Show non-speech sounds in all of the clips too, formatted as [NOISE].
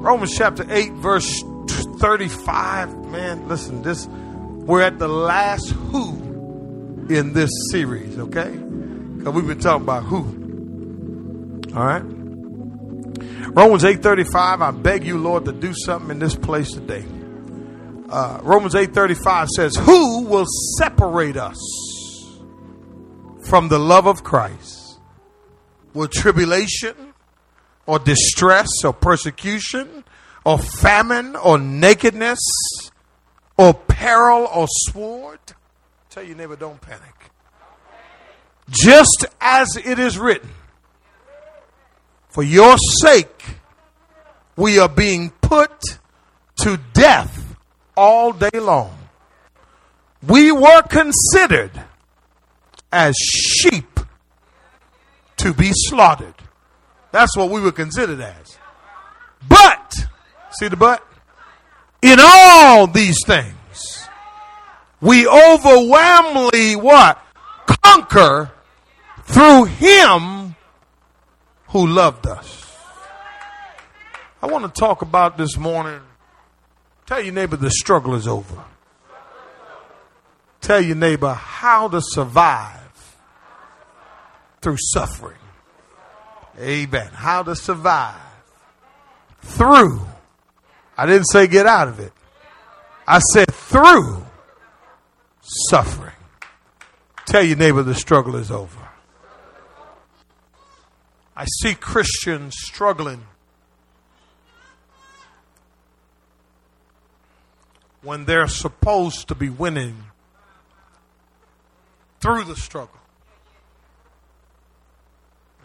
Romans chapter 8, verse 35. Man, listen, this we're at the last who in this series, okay? Because we've been talking about who. All right? Romans 8:35, I beg you, Lord, to do something in this place today. Uh, Romans 8:35 says, "Who will separate us from the love of Christ? Will tribulation or distress or persecution or famine or nakedness or peril or sword?" Tell your neighbor, don't panic. Just as it is written, for your sake, we are being put to death all day long. We were considered as sheep to be slaughtered. That's what we were considered as. But, see the but? In all these things, we overwhelmingly what? Conquer through him who loved us. I want to talk about this morning. Tell your neighbor the struggle is over. Tell your neighbor how to survive through suffering. Amen. How to survive through. I didn't say get out of it. I said through suffering. Tell your neighbor the struggle is over. I see Christians struggling when they're supposed to be winning through the struggle.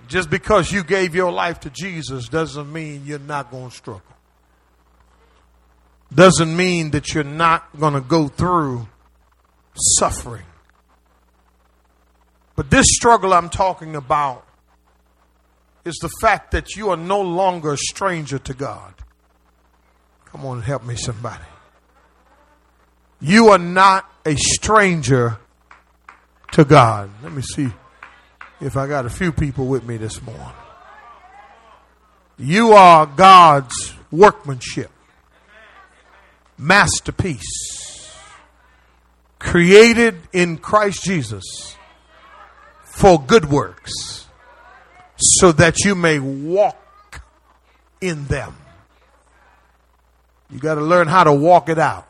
Just because you gave your life to Jesus doesn't mean you're not going to struggle. Doesn't mean that you're not going to go through suffering. But this struggle I'm talking about is the fact that you are no longer a stranger to God. Come on, and help me, somebody. You are not a stranger to God. Let me see if I got a few people with me this morning. You are God's workmanship, masterpiece, created in Christ Jesus for good works, so that you may walk in them. You got to learn how to walk it out.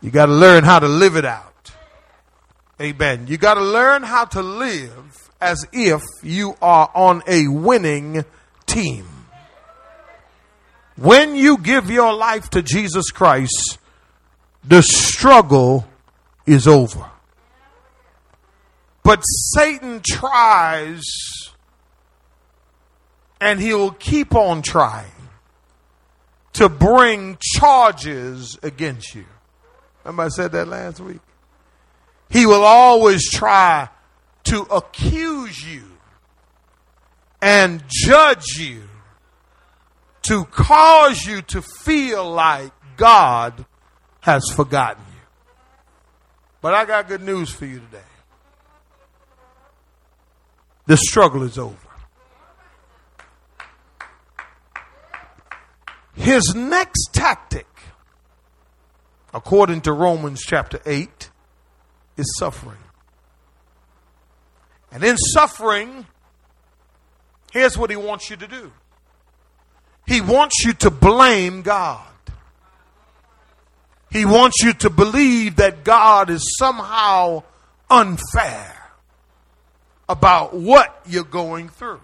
You got to learn how to live it out. Amen. You got to learn how to live as if you are on a winning team. When you give your life to Jesus Christ, the struggle is over. But Satan tries and he'll keep on trying to bring charges against you. Remember I said that last week? He will always try to accuse you and judge you to cause you to feel like God has forgotten you. But I got good news for you today. The struggle is over. His next tactic, according to Romans chapter 8, is suffering. And in suffering, here's what he wants you to do he wants you to blame God. He wants you to believe that God is somehow unfair about what you're going through.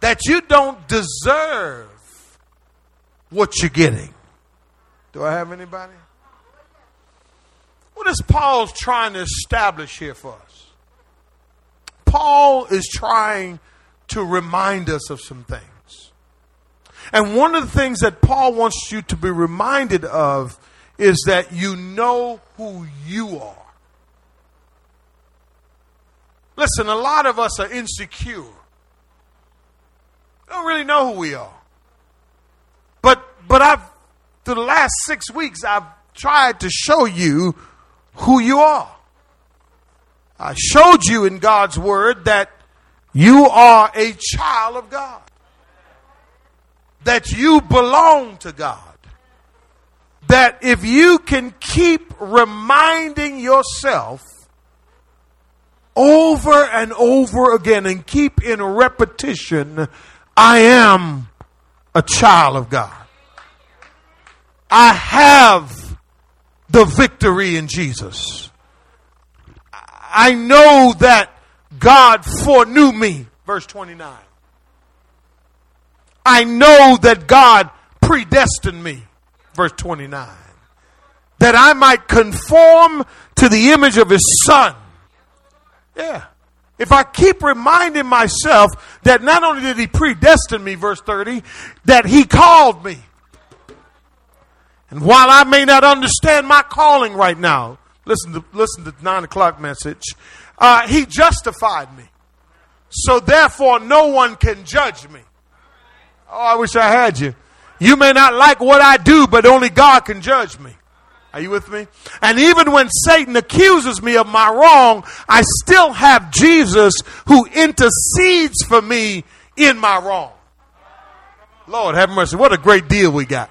That you don't deserve what you're getting. Do I have anybody? What is Paul trying to establish here for us? Paul is trying to remind us of some things. And one of the things that Paul wants you to be reminded of is that you know who you are. Listen, a lot of us are insecure. Don't really know who we are. But but I've the last six weeks I've tried to show you who you are. I showed you in God's word that you are a child of God. that you belong to God. That if you can keep reminding yourself over and over again and keep in repetition, I am a child of God. I have the victory in Jesus. I know that God foreknew me. Verse 29. I know that God predestined me. Verse 29. That I might conform to the image of his son. Yeah. If I keep reminding myself that not only did he predestine me, verse 30, that he called me. And while I may not understand my calling right now, listen to, listen to the nine o'clock message, uh, he justified me. So therefore, no one can judge me. Oh, I wish I had you. You may not like what I do, but only God can judge me. Are you with me? And even when Satan accuses me of my wrong, I still have Jesus who intercedes for me in my wrong. Lord have mercy. What a great deal we got.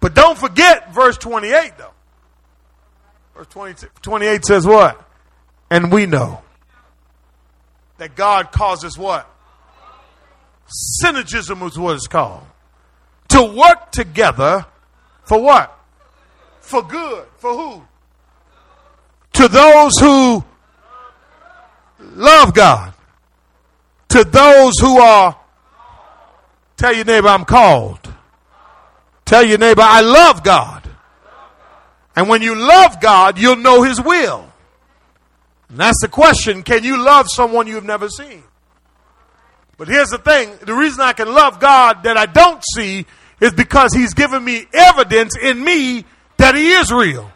But don't forget verse 28 though. Verse 20, 28 says what? And we know that God causes what? Synergism is what it's called. To work together for what? For good. For who? To those who love God. To those who are, tell your neighbor, I'm called. Tell your neighbor, I love God. And when you love God, you'll know His will. And that's the question can you love someone you've never seen? But here's the thing the reason I can love God that I don't see is because He's given me evidence in me that He is real.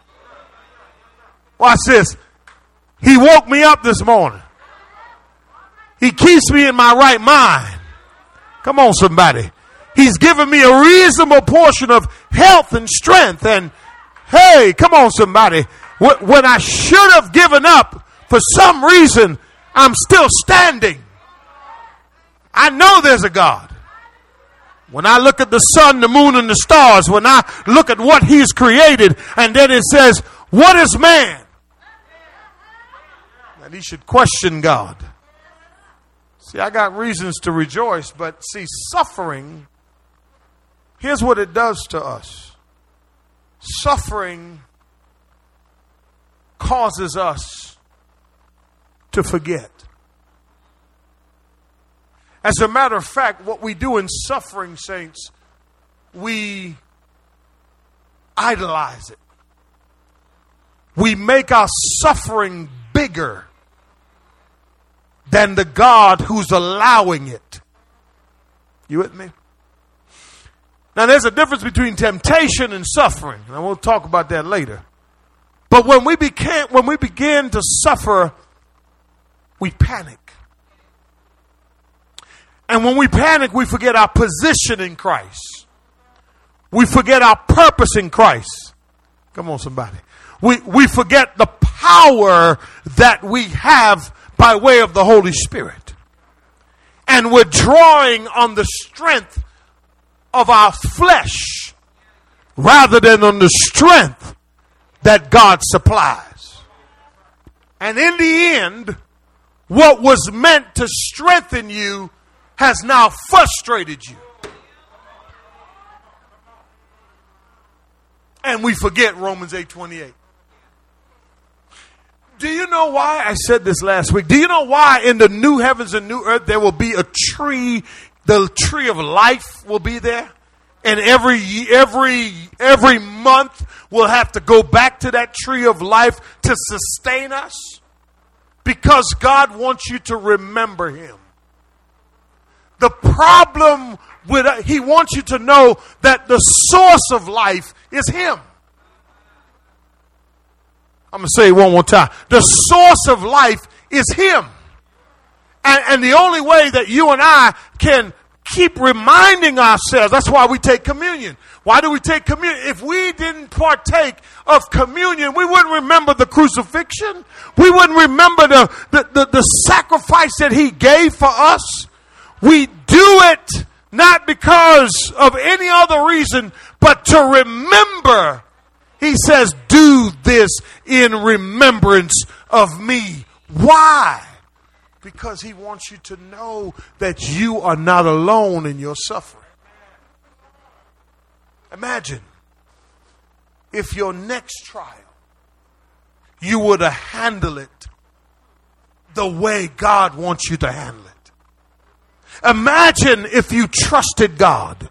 Watch this. He woke me up this morning. He keeps me in my right mind. Come on, somebody. He's given me a reasonable portion of health and strength. And hey, come on, somebody. When I should have given up for some reason, I'm still standing. I know there's a God. When I look at the sun, the moon, and the stars, when I look at what He's created, and then it says, What is man? And he should question God. See, I got reasons to rejoice, but see, suffering, here's what it does to us suffering causes us to forget. As a matter of fact, what we do in suffering, saints, we idolize it. We make our suffering bigger than the God who's allowing it. You with me? Now, there's a difference between temptation and suffering, and we'll talk about that later. But when we begin, when we begin to suffer, we panic. And when we panic, we forget our position in Christ. We forget our purpose in Christ. Come on, somebody. We, we forget the power that we have by way of the Holy Spirit. And we're drawing on the strength of our flesh rather than on the strength that God supplies. And in the end, what was meant to strengthen you has now frustrated you. And we forget Romans 8:28. Do you know why I said this last week? Do you know why in the new heavens and new earth there will be a tree, the tree of life will be there? And every every every month we'll have to go back to that tree of life to sustain us because God wants you to remember him. The problem with uh, he wants you to know that the source of life is him. I'm going to say it one more time. The source of life is him. And, and the only way that you and I can keep reminding ourselves, that's why we take communion. Why do we take communion? If we didn't partake of communion, we wouldn't remember the crucifixion. We wouldn't remember the, the, the, the sacrifice that he gave for us. We do it not because of any other reason, but to remember. He says, Do this in remembrance of me. Why? Because he wants you to know that you are not alone in your suffering. Imagine if your next trial, you were to handle it the way God wants you to handle it. Imagine if you trusted God.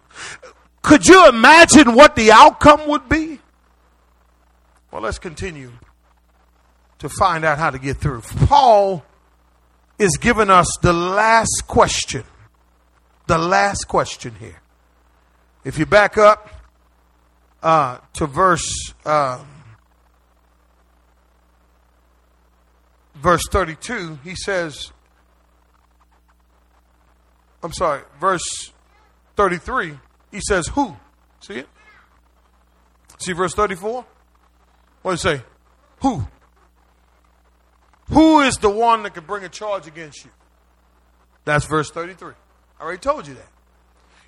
Could you imagine what the outcome would be? Well, let's continue to find out how to get through. Paul is giving us the last question. The last question here. If you back up uh, to verse um, verse 32, he says, I'm sorry, verse 33, he says, Who? See it? See verse 34? What does it say? Who? Who is the one that can bring a charge against you? That's verse 33. I already told you that.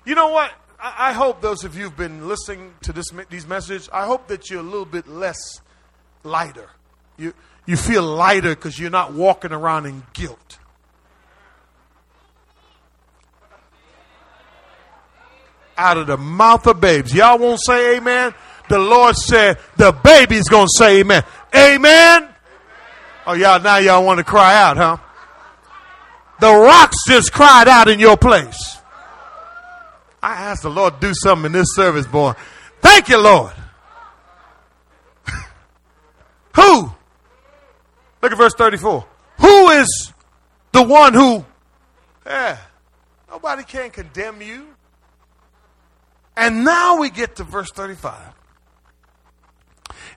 You know what? I, I hope those of you who've been listening to this, these messages, I hope that you're a little bit less lighter. You, you feel lighter because you're not walking around in guilt. Out of the mouth of babes. Y'all won't say amen? The Lord said the baby's going to say amen. Amen? Oh, y'all, now y'all want to cry out, huh? The rocks just cried out in your place. I asked the Lord to do something in this service, boy. Thank you, Lord. [LAUGHS] Who? Look at verse 34. Who is the one who, yeah, nobody can condemn you. And now we get to verse 35.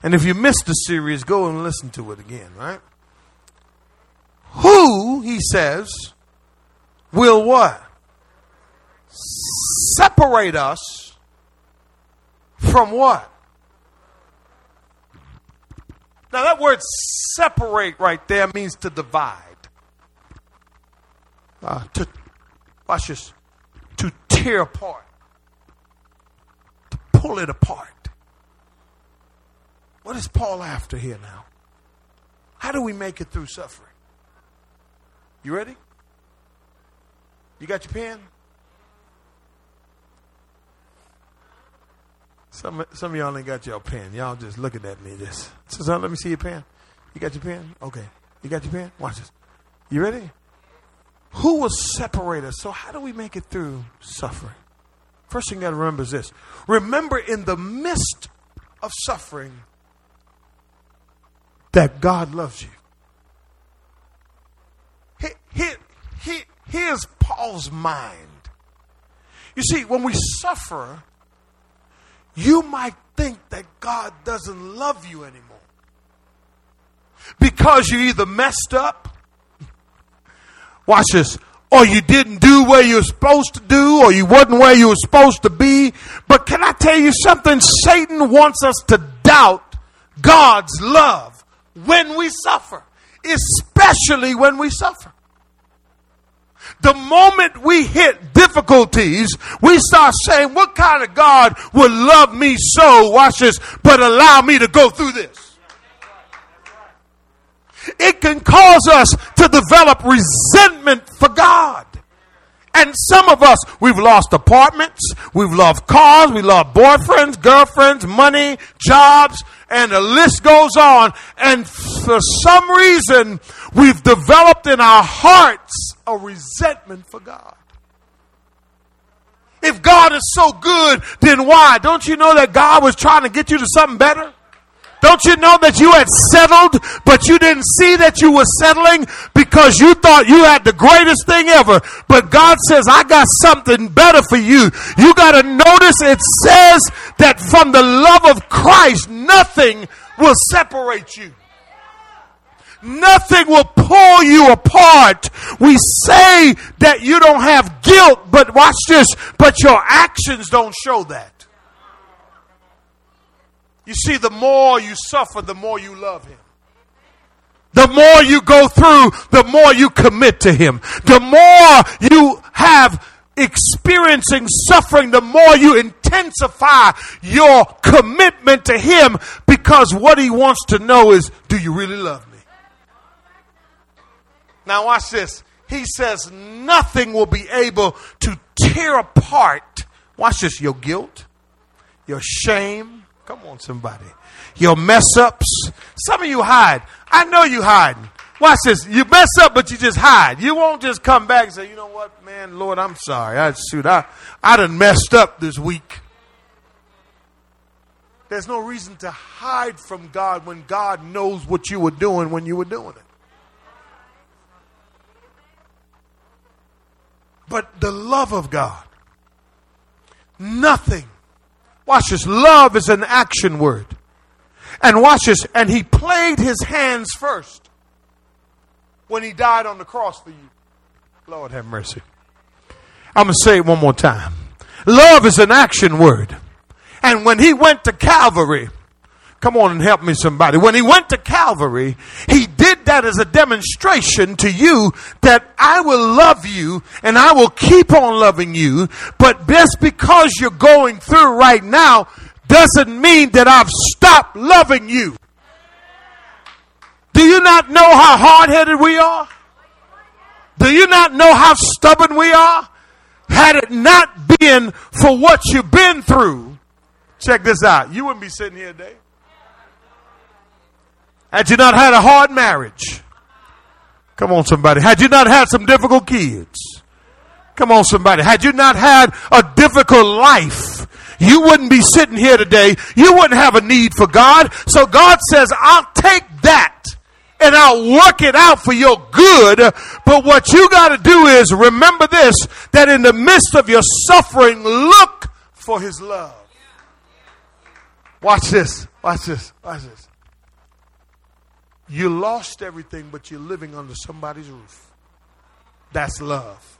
And if you missed the series, go and listen to it again, right? Who, he says, will what? Separate us from what? Now, that word separate right there means to divide. Uh, to, watch this. To tear apart. To pull it apart. What is Paul after here now? How do we make it through suffering? You ready? You got your pen? Some some of y'all ain't got your pen. Y'all just looking at me. Just Suzanne, let me see your pen. You got your pen? Okay. You got your pen? Watch this. You ready? Who will separate us? So how do we make it through suffering? First thing you got to remember is this. Remember in the midst of suffering that God loves you. Here, here, here's Paul's mind. You see, when we suffer, you might think that God doesn't love you anymore. Because you either messed up, watch this, or you didn't do where you were supposed to do, or you wasn't where you were supposed to be. But can I tell you something? Satan wants us to doubt God's love when we suffer, especially when we suffer. The moment we hit difficulties, we start saying, What kind of God would love me so, watch this, but allow me to go through this? It can cause us to develop resentment for God. And some of us, we've lost apartments, we've lost cars, we lost boyfriends, girlfriends, money, jobs, and the list goes on. And for some reason, we've developed in our hearts a resentment for God. If God is so good, then why? Don't you know that God was trying to get you to something better? Don't you know that you had settled, but you didn't see that you were settling because you thought you had the greatest thing ever? But God says, I got something better for you. You got to notice it says that from the love of Christ, nothing will separate you. Nothing will pull you apart. We say that you don't have guilt, but watch this, but your actions don't show that. You see, the more you suffer, the more you love Him. The more you go through, the more you commit to Him. The more you have experiencing suffering, the more you intensify your commitment to Him because what He wants to know is do you really love me? Now, watch this. He says nothing will be able to tear apart, watch this, your guilt, your shame. Come on, somebody. Your mess ups. Some of you hide. I know you hiding. Watch this. You mess up, but you just hide. You won't just come back and say, you know what, man, Lord, I'm sorry. I shoot, I, I done messed up this week. There's no reason to hide from God when God knows what you were doing when you were doing it. But the love of God, nothing. Watch this. Love is an action word. And watch this. And he played his hands first when he died on the cross for you. Lord have mercy. I'm going to say it one more time. Love is an action word. And when he went to Calvary, come on and help me somebody. When he went to Calvary, he did that as a demonstration to you that I will love you and I will keep on loving you. But just because you're going through right now doesn't mean that I've stopped loving you. Do you not know how hard headed we are? Do you not know how stubborn we are? Had it not been for what you've been through, check this out. You wouldn't be sitting here today. Had you not had a hard marriage, come on, somebody. Had you not had some difficult kids, come on, somebody. Had you not had a difficult life, you wouldn't be sitting here today. You wouldn't have a need for God. So God says, I'll take that and I'll work it out for your good. But what you got to do is remember this that in the midst of your suffering, look for his love. Watch this. Watch this. Watch this. You lost everything, but you're living under somebody's roof. That's love.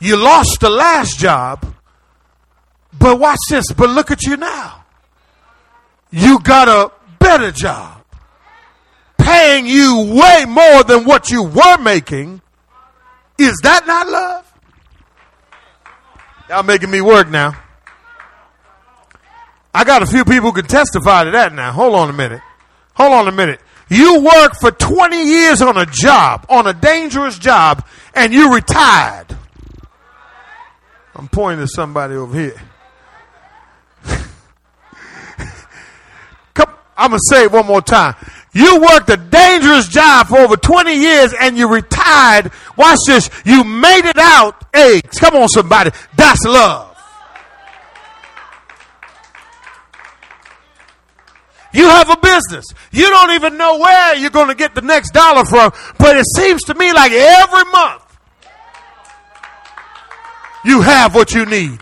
You lost the last job, but watch this. But look at you now. You got a better job, paying you way more than what you were making. Is that not love? Y'all making me work now. I got a few people who can testify to that now. Hold on a minute. Hold on a minute. You worked for 20 years on a job, on a dangerous job, and you retired. I'm pointing to somebody over here. [LAUGHS] Come, I'm going to say it one more time. You worked a dangerous job for over 20 years and you retired. Watch this. You made it out. Hey, come on, somebody. That's love. You have a business. You don't even know where you're going to get the next dollar from, but it seems to me like every month you have what you need.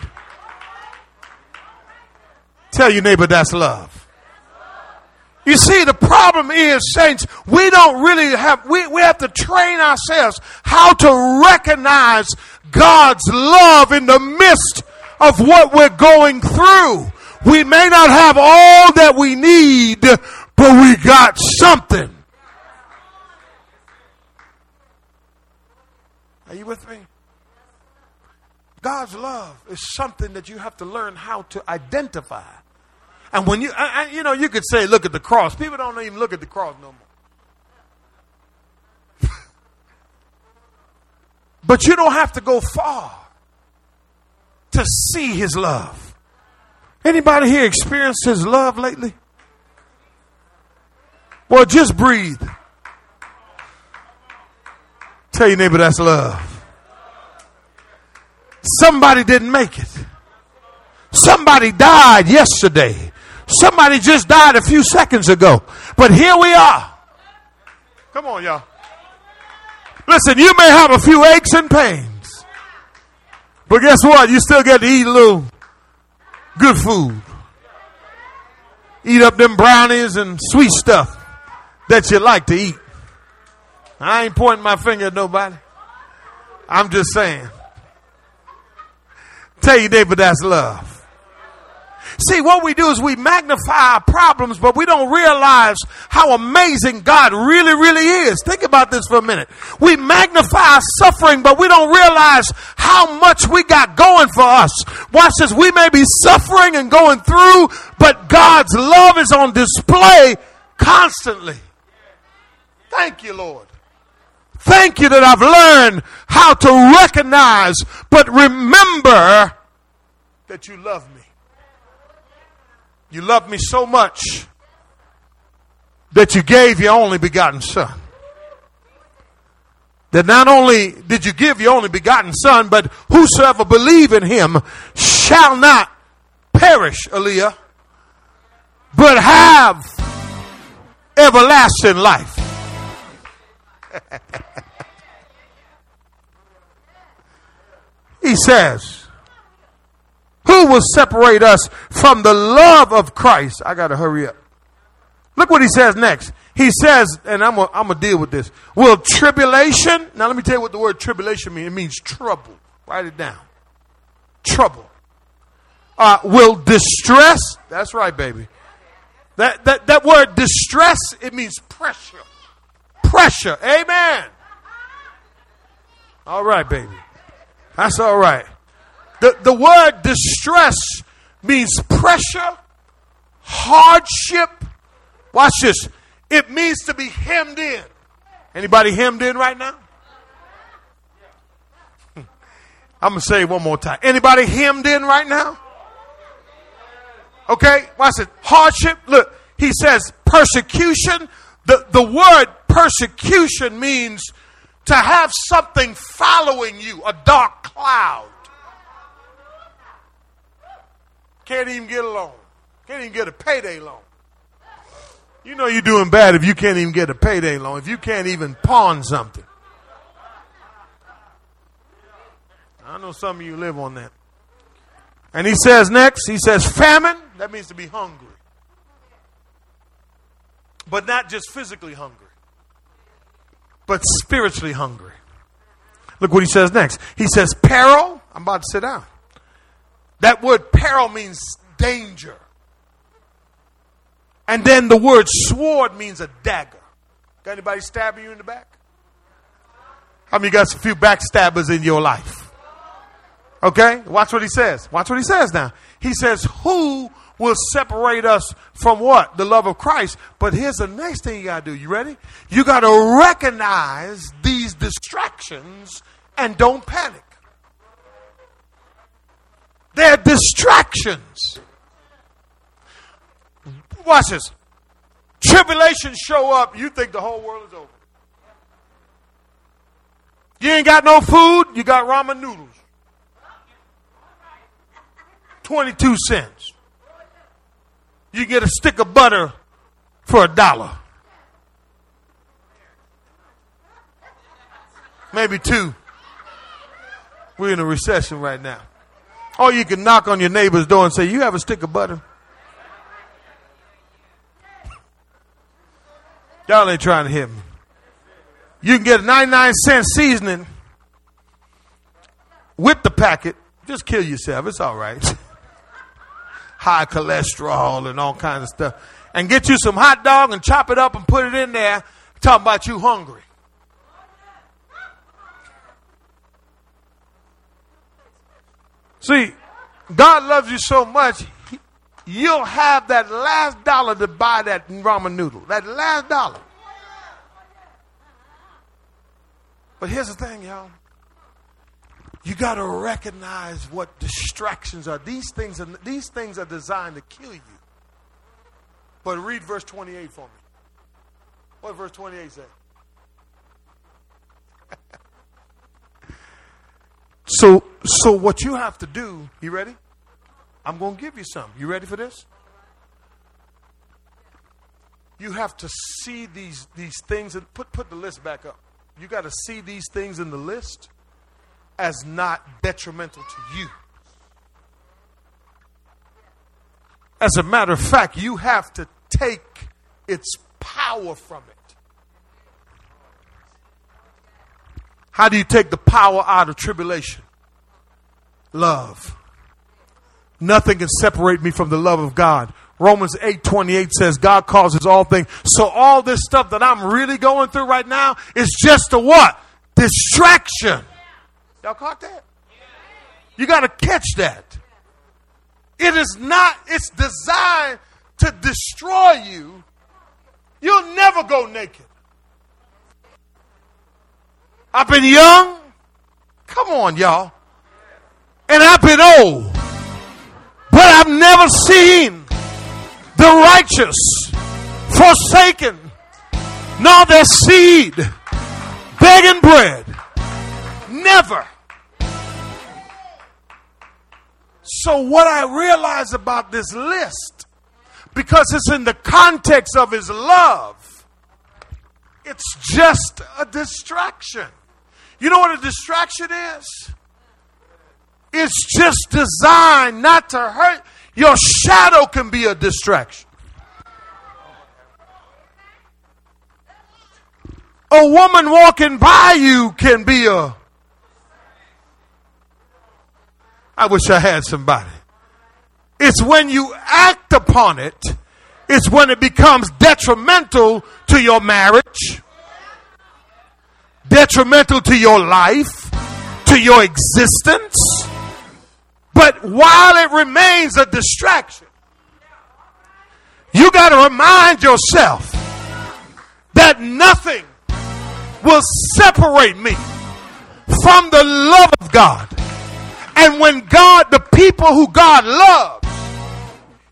Tell your neighbor that's love. You see, the problem is, saints, we don't really have, we, we have to train ourselves how to recognize God's love in the midst of what we're going through. We may not have all that we need, but we got something. Are you with me? God's love is something that you have to learn how to identify. And when you, I, I, you know, you could say, look at the cross. People don't even look at the cross no more. [LAUGHS] but you don't have to go far to see his love. Anybody here experienced his love lately? Well, just breathe. Tell your neighbor that's love. Somebody didn't make it. Somebody died yesterday. Somebody just died a few seconds ago. But here we are. Come on, y'all. Listen, you may have a few aches and pains. But guess what? You still get to eat a little good food. Eat up them brownies and sweet stuff that you like to eat. I ain't pointing my finger at nobody. I'm just saying. Tell your neighbor that's love. See, what we do is we magnify our problems, but we don't realize how amazing God really, really is. Think about this for a minute. We magnify our suffering, but we don't realize how much we got going for us. Watch this. We may be suffering and going through, but God's love is on display constantly. Thank you, Lord. Thank you that I've learned how to recognize, but remember that you love me. You love me so much that you gave your only begotten Son. That not only did you give your only begotten Son, but whosoever believe in him shall not perish, Aaliyah, but have everlasting life. [LAUGHS] he says, Will separate us from the love of Christ? I got to hurry up. Look what he says next. He says, and I'm going to deal with this. Will tribulation, now let me tell you what the word tribulation means. It means trouble. Write it down. Trouble. Uh, will distress, that's right, baby. That, that, that word distress, it means pressure. Pressure. Amen. All right, baby. That's all right. The, the word distress means pressure, hardship. Watch this. It means to be hemmed in. Anybody hemmed in right now? I'm going to say it one more time. Anybody hemmed in right now? Okay, watch it. Hardship. Look, he says persecution. The, the word persecution means to have something following you, a dark cloud. Can't even get a loan. Can't even get a payday loan. You know you're doing bad if you can't even get a payday loan, if you can't even pawn something. I know some of you live on that. And he says next, he says famine, that means to be hungry. But not just physically hungry, but spiritually hungry. Look what he says next. He says peril. I'm about to sit down. That word peril means danger. And then the word sword means a dagger. Got anybody stabbing you in the back? How many got a few backstabbers in your life? Okay? Watch what he says. Watch what he says now. He says, Who will separate us from what? The love of Christ. But here's the next thing you got to do. You ready? You got to recognize these distractions and don't panic. They're distractions. Watch this. Tribulations show up, you think the whole world is over. You ain't got no food, you got ramen noodles. 22 cents. You get a stick of butter for a dollar. Maybe two. We're in a recession right now. Or you can knock on your neighbor's door and say, You have a stick of butter? Y'all ain't trying to hit me. You can get a 99 cent seasoning with the packet. Just kill yourself. It's all right. [LAUGHS] High cholesterol and all kinds of stuff. And get you some hot dog and chop it up and put it in there. Talking about you hungry. See, God loves you so much, you'll have that last dollar to buy that ramen noodle. That last dollar. But here's the thing, y'all. You got to recognize what distractions are. These things are these things are designed to kill you. But read verse 28 for me. What verse 28 say? [LAUGHS] so so what you have to do, you ready? I'm going to give you some. You ready for this? You have to see these these things and put put the list back up. You got to see these things in the list as not detrimental to you. As a matter of fact, you have to take its power from it. How do you take the power out of tribulation? Love. Nothing can separate me from the love of God. Romans 8 28 says God causes all things. So all this stuff that I'm really going through right now is just a what? Distraction. Y'all caught that? You got to catch that. It is not, it's designed to destroy you. You'll never go naked. I've been young. Come on, y'all. And I've been old. But I've never seen the righteous forsaken, nor their seed begging bread. Never. So, what I realize about this list, because it's in the context of his love, it's just a distraction. You know what a distraction is? It's just designed not to hurt. Your shadow can be a distraction. A woman walking by you can be a. I wish I had somebody. It's when you act upon it, it's when it becomes detrimental to your marriage, detrimental to your life, to your existence. But while it remains a distraction, you got to remind yourself that nothing will separate me from the love of God. And when God, the people who God loves,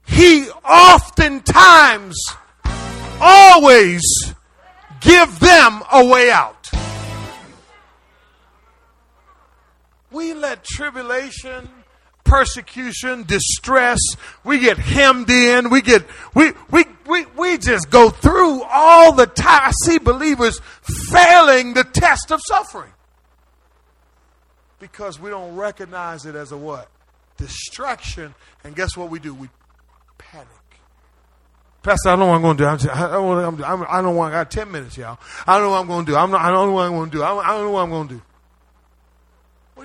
He oftentimes, always give them a way out. We let tribulation, persecution, distress, we get hemmed in, we get we we we we just go through all the time. I see believers failing the test of suffering. Because we don't recognize it as a what? Distraction. And guess what we do? We panic. Pastor, I don't know what I'm going to do. I'm just, I, don't, I'm, I don't want. I got ten minutes, y'all. I don't know what I'm going to do. I'm not, I don't know what I'm going to do. I, I don't know what I'm going to do.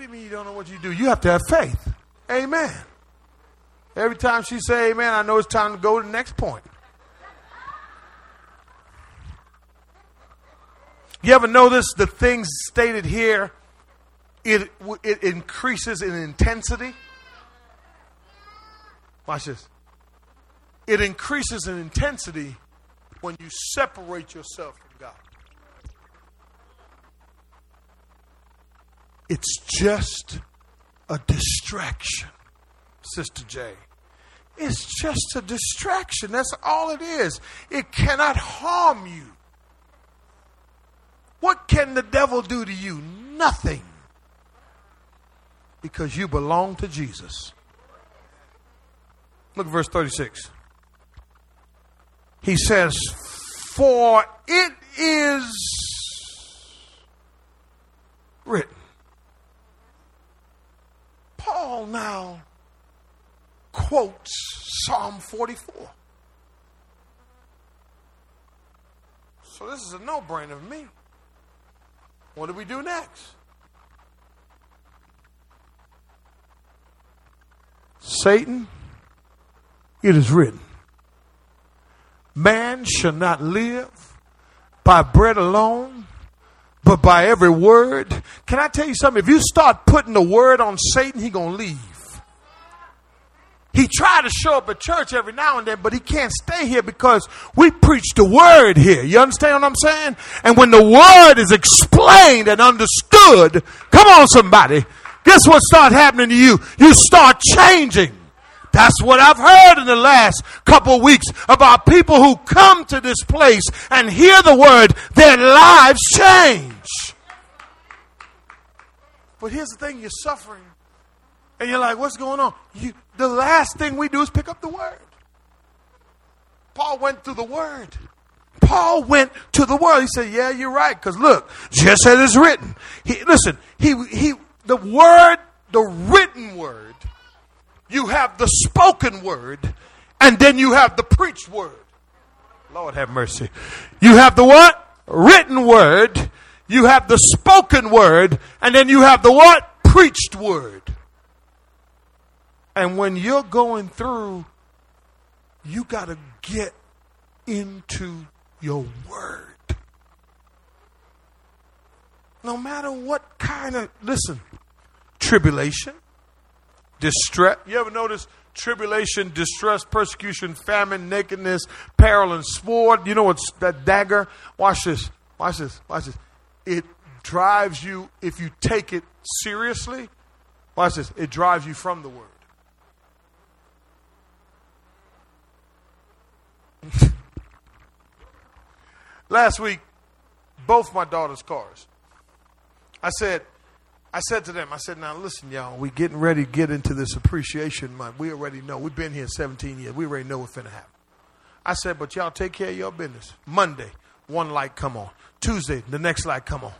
Do you mean you don't know what you do? You have to have faith. Amen. Every time she say amen, I know it's time to go to the next point. You ever notice the things stated here? It, it increases in intensity. Watch this. It increases in intensity when you separate yourself from God. It's just a distraction, Sister J. It's just a distraction. That's all it is. It cannot harm you. What can the devil do to you? Nothing. Because you belong to Jesus. Look at verse 36. He says, For it is written. Paul now quotes Psalm 44. So this is a no brainer for me. What do we do next? Satan, it is written, man shall not live by bread alone, but by every word. Can I tell you something? If you start putting the word on Satan, he gonna leave. He tried to show up at church every now and then, but he can't stay here because we preach the word here. You understand what I'm saying? And when the word is explained and understood, come on somebody, guess what start happening to you? You start changing. That's what I've heard in the last couple weeks about people who come to this place and hear the word, their lives change. But here's the thing you're suffering. And you're like, what's going on? You, the last thing we do is pick up the word. Paul went through the word. Paul went to the word. He said, Yeah, you're right. Because look, just as it's written. He, listen, he, he, the word, the written word you have the spoken word, and then you have the preached word. Lord have mercy. You have the what? Written word. You have the spoken word, and then you have the what? Preached word. And when you're going through, you got to get into your word. No matter what kind of, listen, tribulation, distress. You ever notice tribulation, distress, persecution, famine, nakedness, peril, and sword? You know what's that dagger? Watch this. Watch this. Watch this. It drives you, if you take it seriously, watch this, it drives you from the word. [LAUGHS] Last week, both my daughter's cars. I said, I said to them, I said, now listen, y'all, we getting ready to get into this appreciation month. We already know. We've been here 17 years. We already know what's going to happen. I said, but y'all take care of your business. Monday, one light come on. Tuesday, the next light come on.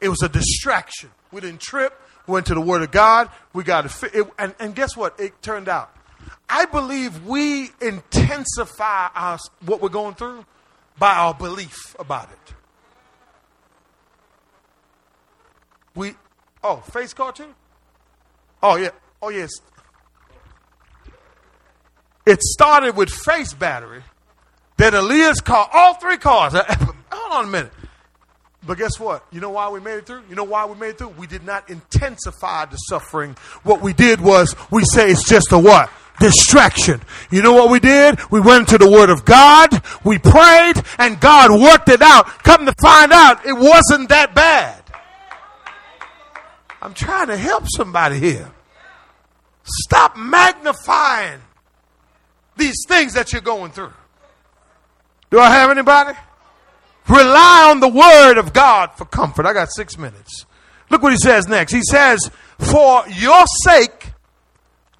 It was a distraction. We didn't trip. We went to the Word of God. We got to, it. And, and guess what? It turned out. I believe we intensify our, what we're going through by our belief about it. We, oh, face cartoon? Oh, yeah. Oh, yes. It started with face battery. Then Aaliyah's car, all three cars. [LAUGHS] Hold on a minute. But guess what? You know why we made it through? You know why we made it through? We did not intensify the suffering. What we did was we say it's just a what? Distraction. You know what we did? We went to the Word of God, we prayed, and God worked it out. Come to find out, it wasn't that bad. I'm trying to help somebody here. Stop magnifying these things that you're going through. Do I have anybody? Rely on the word of God for comfort. I got six minutes. Look what he says next. He says, For your sake,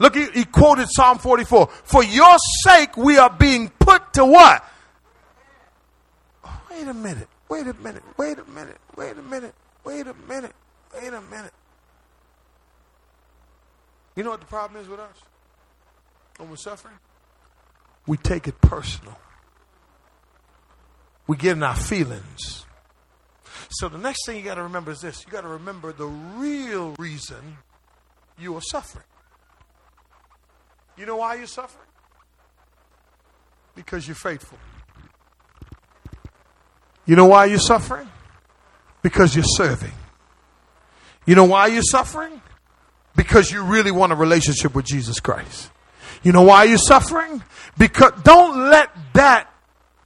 look, he, he quoted Psalm 44. For your sake, we are being put to what? Wait a minute. Wait a minute. Wait a minute. Wait a minute. Wait a minute. Wait a minute. You know what the problem is with us? When we're suffering? We take it personal we get in our feelings. So the next thing you got to remember is this you got to remember the real reason you are suffering. You know why you're suffering? Because you're faithful. You know why you're suffering? Because you're serving. You know why you're suffering? Because you really want a relationship with Jesus Christ. You know why you're suffering? Because don't let that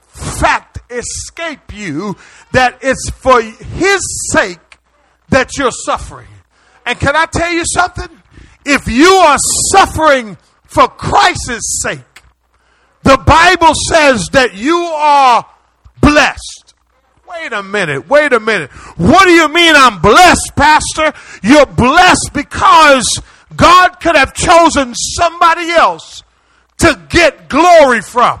fact escape you that it's for his sake that you're suffering. And can I tell you something? If you are suffering for Christ's sake, the Bible says that you are blessed. Wait a minute, wait a minute. What do you mean I'm blessed, Pastor? You're blessed because God could have chosen somebody else to get glory from.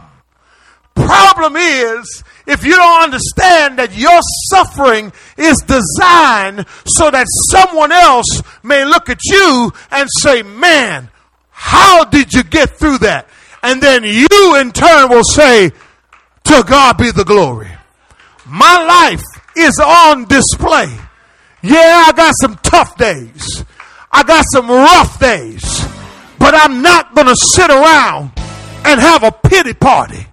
Problem is, if you don't understand that your suffering is designed so that someone else may look at you and say, Man, how did you get through that? And then you in turn will say, To God be the glory. My life is on display. Yeah, I got some tough days. I got some rough days. But I'm not going to sit around and have a pity party.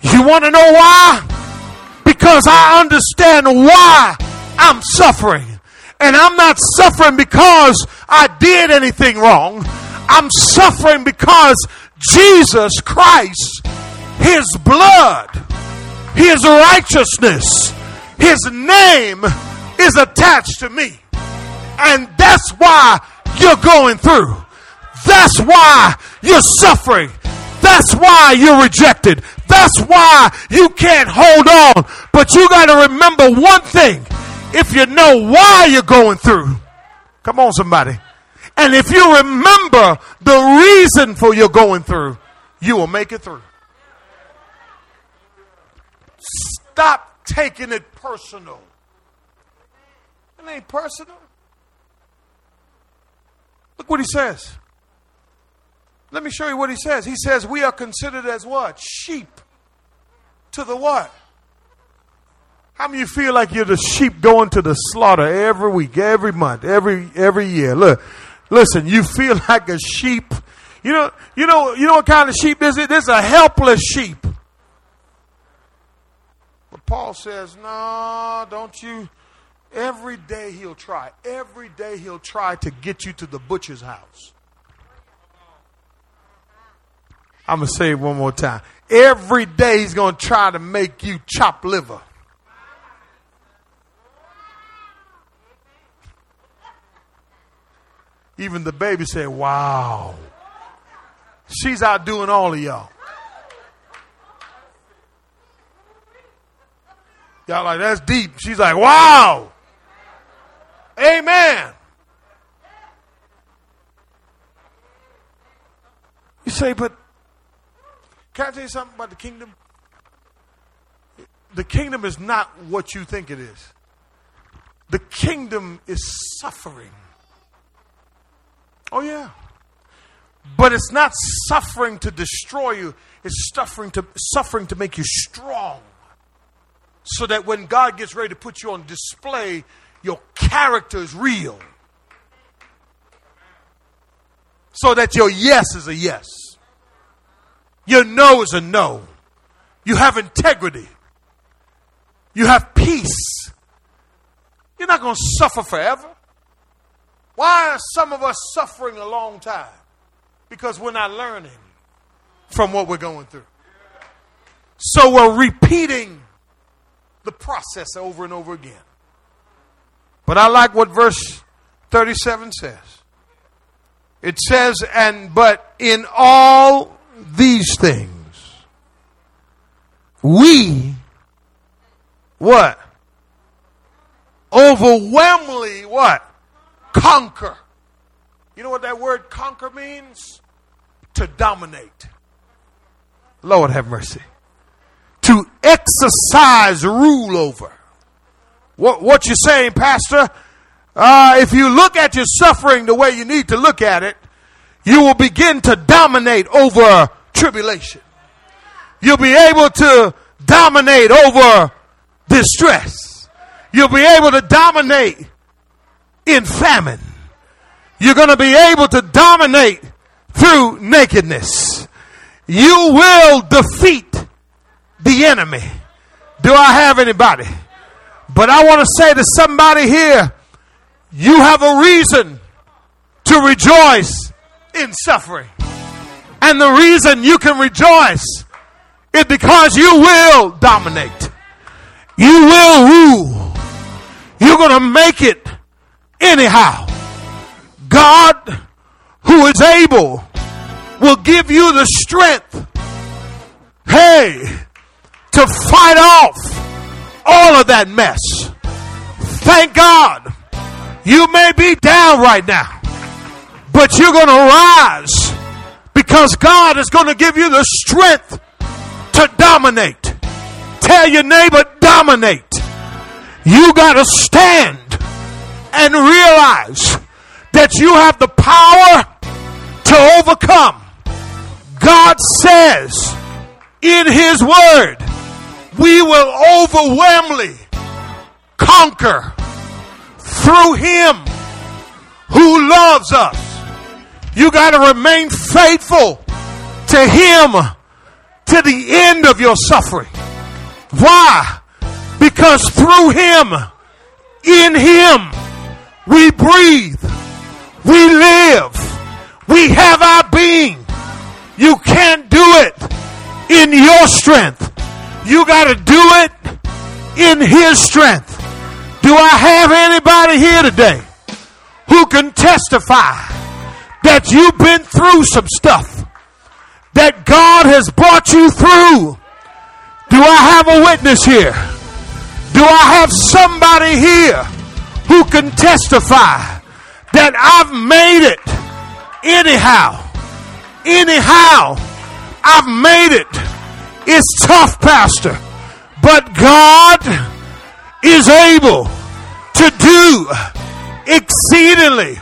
You want to know why? Because I understand why I'm suffering. And I'm not suffering because I did anything wrong. I'm suffering because Jesus Christ, His blood, His righteousness, His name is attached to me. And that's why you're going through. That's why you're suffering. That's why you're rejected. That's why you can't hold on. But you got to remember one thing. If you know why you're going through, come on, somebody. And if you remember the reason for your going through, you will make it through. Stop taking it personal. It ain't personal. Look what he says. Let me show you what he says. He says, We are considered as what? Sheep to the what? How many you feel like you're the sheep going to the slaughter every week, every month, every every year? Look, listen, you feel [LAUGHS] like a sheep. You know, you know, you know what kind of sheep is? This is a helpless sheep. Paul says, no, don't you. Every day he'll try. Every day he'll try to get you to the butcher's house. I'm going to say it one more time. Every day he's going to try to make you chop liver. Even the baby said, Wow. She's out doing all of y'all. Y'all like, that's deep. She's like, Wow. Amen. You say, but can I tell you something about the kingdom? The kingdom is not what you think it is. The kingdom is suffering. Oh, yeah. But it's not suffering to destroy you, it's suffering to, suffering to make you strong. So that when God gets ready to put you on display, your character is real. So that your yes is a yes, your no is a no. You have integrity, you have peace. You're not going to suffer forever. Why are some of us suffering a long time? Because we're not learning from what we're going through. So we're repeating the process over and over again. But I like what verse 37 says. It says, and but in all these things, we, what? Overwhelmingly, what? conquer. You know what that word conquer means? To dominate. Lord have mercy. To exercise rule over. What, what you saying, Pastor? Uh, if you look at your suffering the way you need to look at it, you will begin to dominate over tribulation. You'll be able to dominate over distress. You'll be able to dominate in famine. You're going to be able to dominate through nakedness. You will defeat the enemy. Do I have anybody? But I want to say to somebody here, you have a reason to rejoice in suffering. And the reason you can rejoice is because you will dominate. You will rule. You're going to make it anyhow. God, who is able, will give you the strength, hey, to fight off all of that mess. Thank God. You may be down right now, but you're going to rise because God is going to give you the strength to dominate. Tell your neighbor, dominate. You got to stand and realize that you have the power to overcome. God says in His Word, we will overwhelmingly conquer through Him who loves us. You got to remain faithful to Him to the end of your suffering. Why? Because through Him, in Him, we breathe. We live. We have our being. You can't do it in your strength. You got to do it in His strength. Do I have anybody here today who can testify that you've been through some stuff? That God has brought you through? Do I have a witness here? Do I have somebody here who can testify that I've made it anyhow. Anyhow, I've made it. It's tough, Pastor, but God is able to do exceedingly,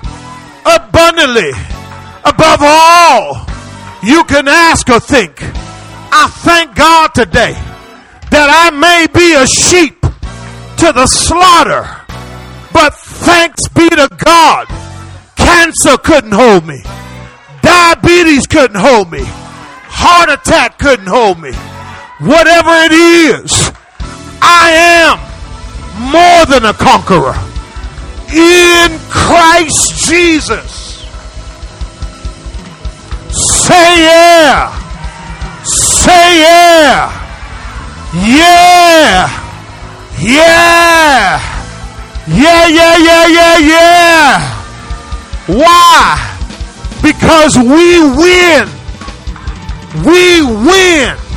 abundantly, above all you can ask or think. I thank God today that I may be a sheep to the slaughter but thanks be to God, cancer couldn't hold me. Diabetes couldn't hold me. Heart attack couldn't hold me. Whatever it is, I am more than a conqueror in Christ Jesus. Say yeah. Say yeah. Yeah. Yeah. Yeah, yeah, yeah, yeah, yeah. Why? Because we win. We win.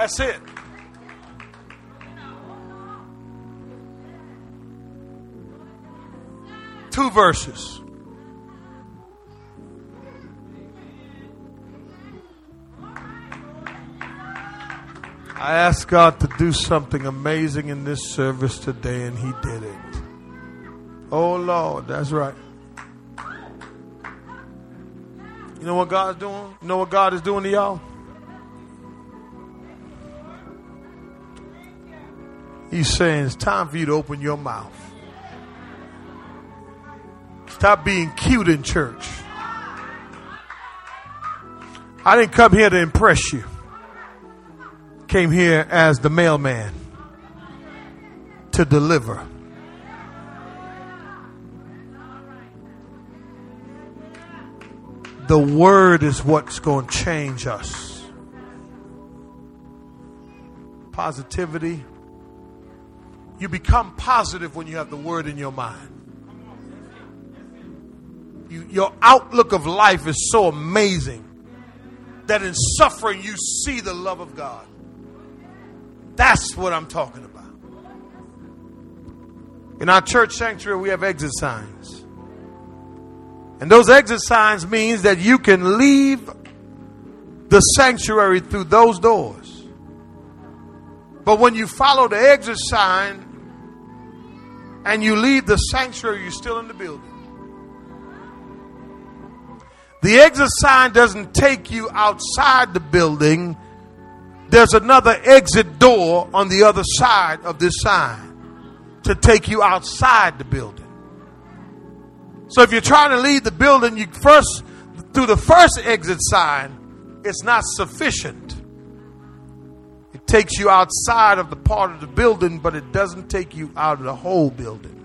That's it. Two verses. I asked God to do something amazing in this service today, and He did it. Oh, Lord, that's right. You know what God's doing? You know what God is doing to y'all? He's saying it's time for you to open your mouth. Stop being cute in church. I didn't come here to impress you. Came here as the mailman to deliver. The word is what's going to change us. Positivity. You become positive when you have the word in your mind. You, your outlook of life is so amazing that in suffering you see the love of God. That's what I'm talking about. In our church sanctuary, we have exit signs. And those exit signs means that you can leave the sanctuary through those doors. But when you follow the exit sign and you leave the sanctuary, you're still in the building. The exit sign doesn't take you outside the building. There's another exit door on the other side of this sign to take you outside the building. So if you're trying to leave the building, you first through the first exit sign, it's not sufficient. Takes you outside of the part of the building, but it doesn't take you out of the whole building.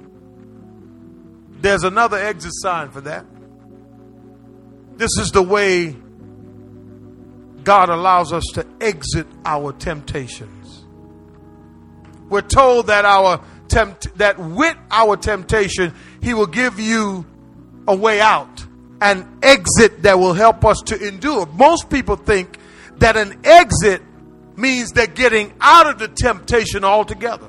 There's another exit sign for that. This is the way God allows us to exit our temptations. We're told that our tempt- that with our temptation, He will give you a way out, an exit that will help us to endure. Most people think that an exit means they're getting out of the temptation altogether.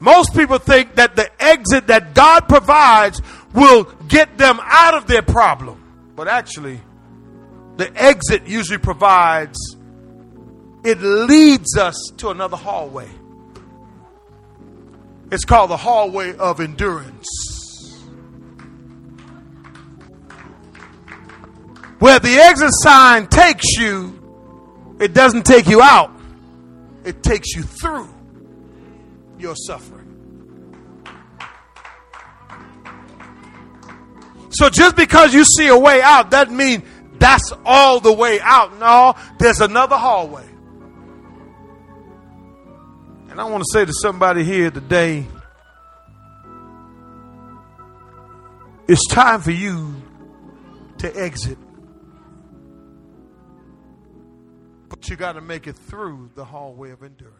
Most people think that the exit that God provides will get them out of their problem. But actually, the exit usually provides, it leads us to another hallway. It's called the hallway of endurance. Where the exit sign takes you, it doesn't take you out, it takes you through your suffering. So just because you see a way out doesn't mean that's all the way out. No, there's another hallway. And I want to say to somebody here today it's time for you to exit. But you got to make it through the hallway of endurance.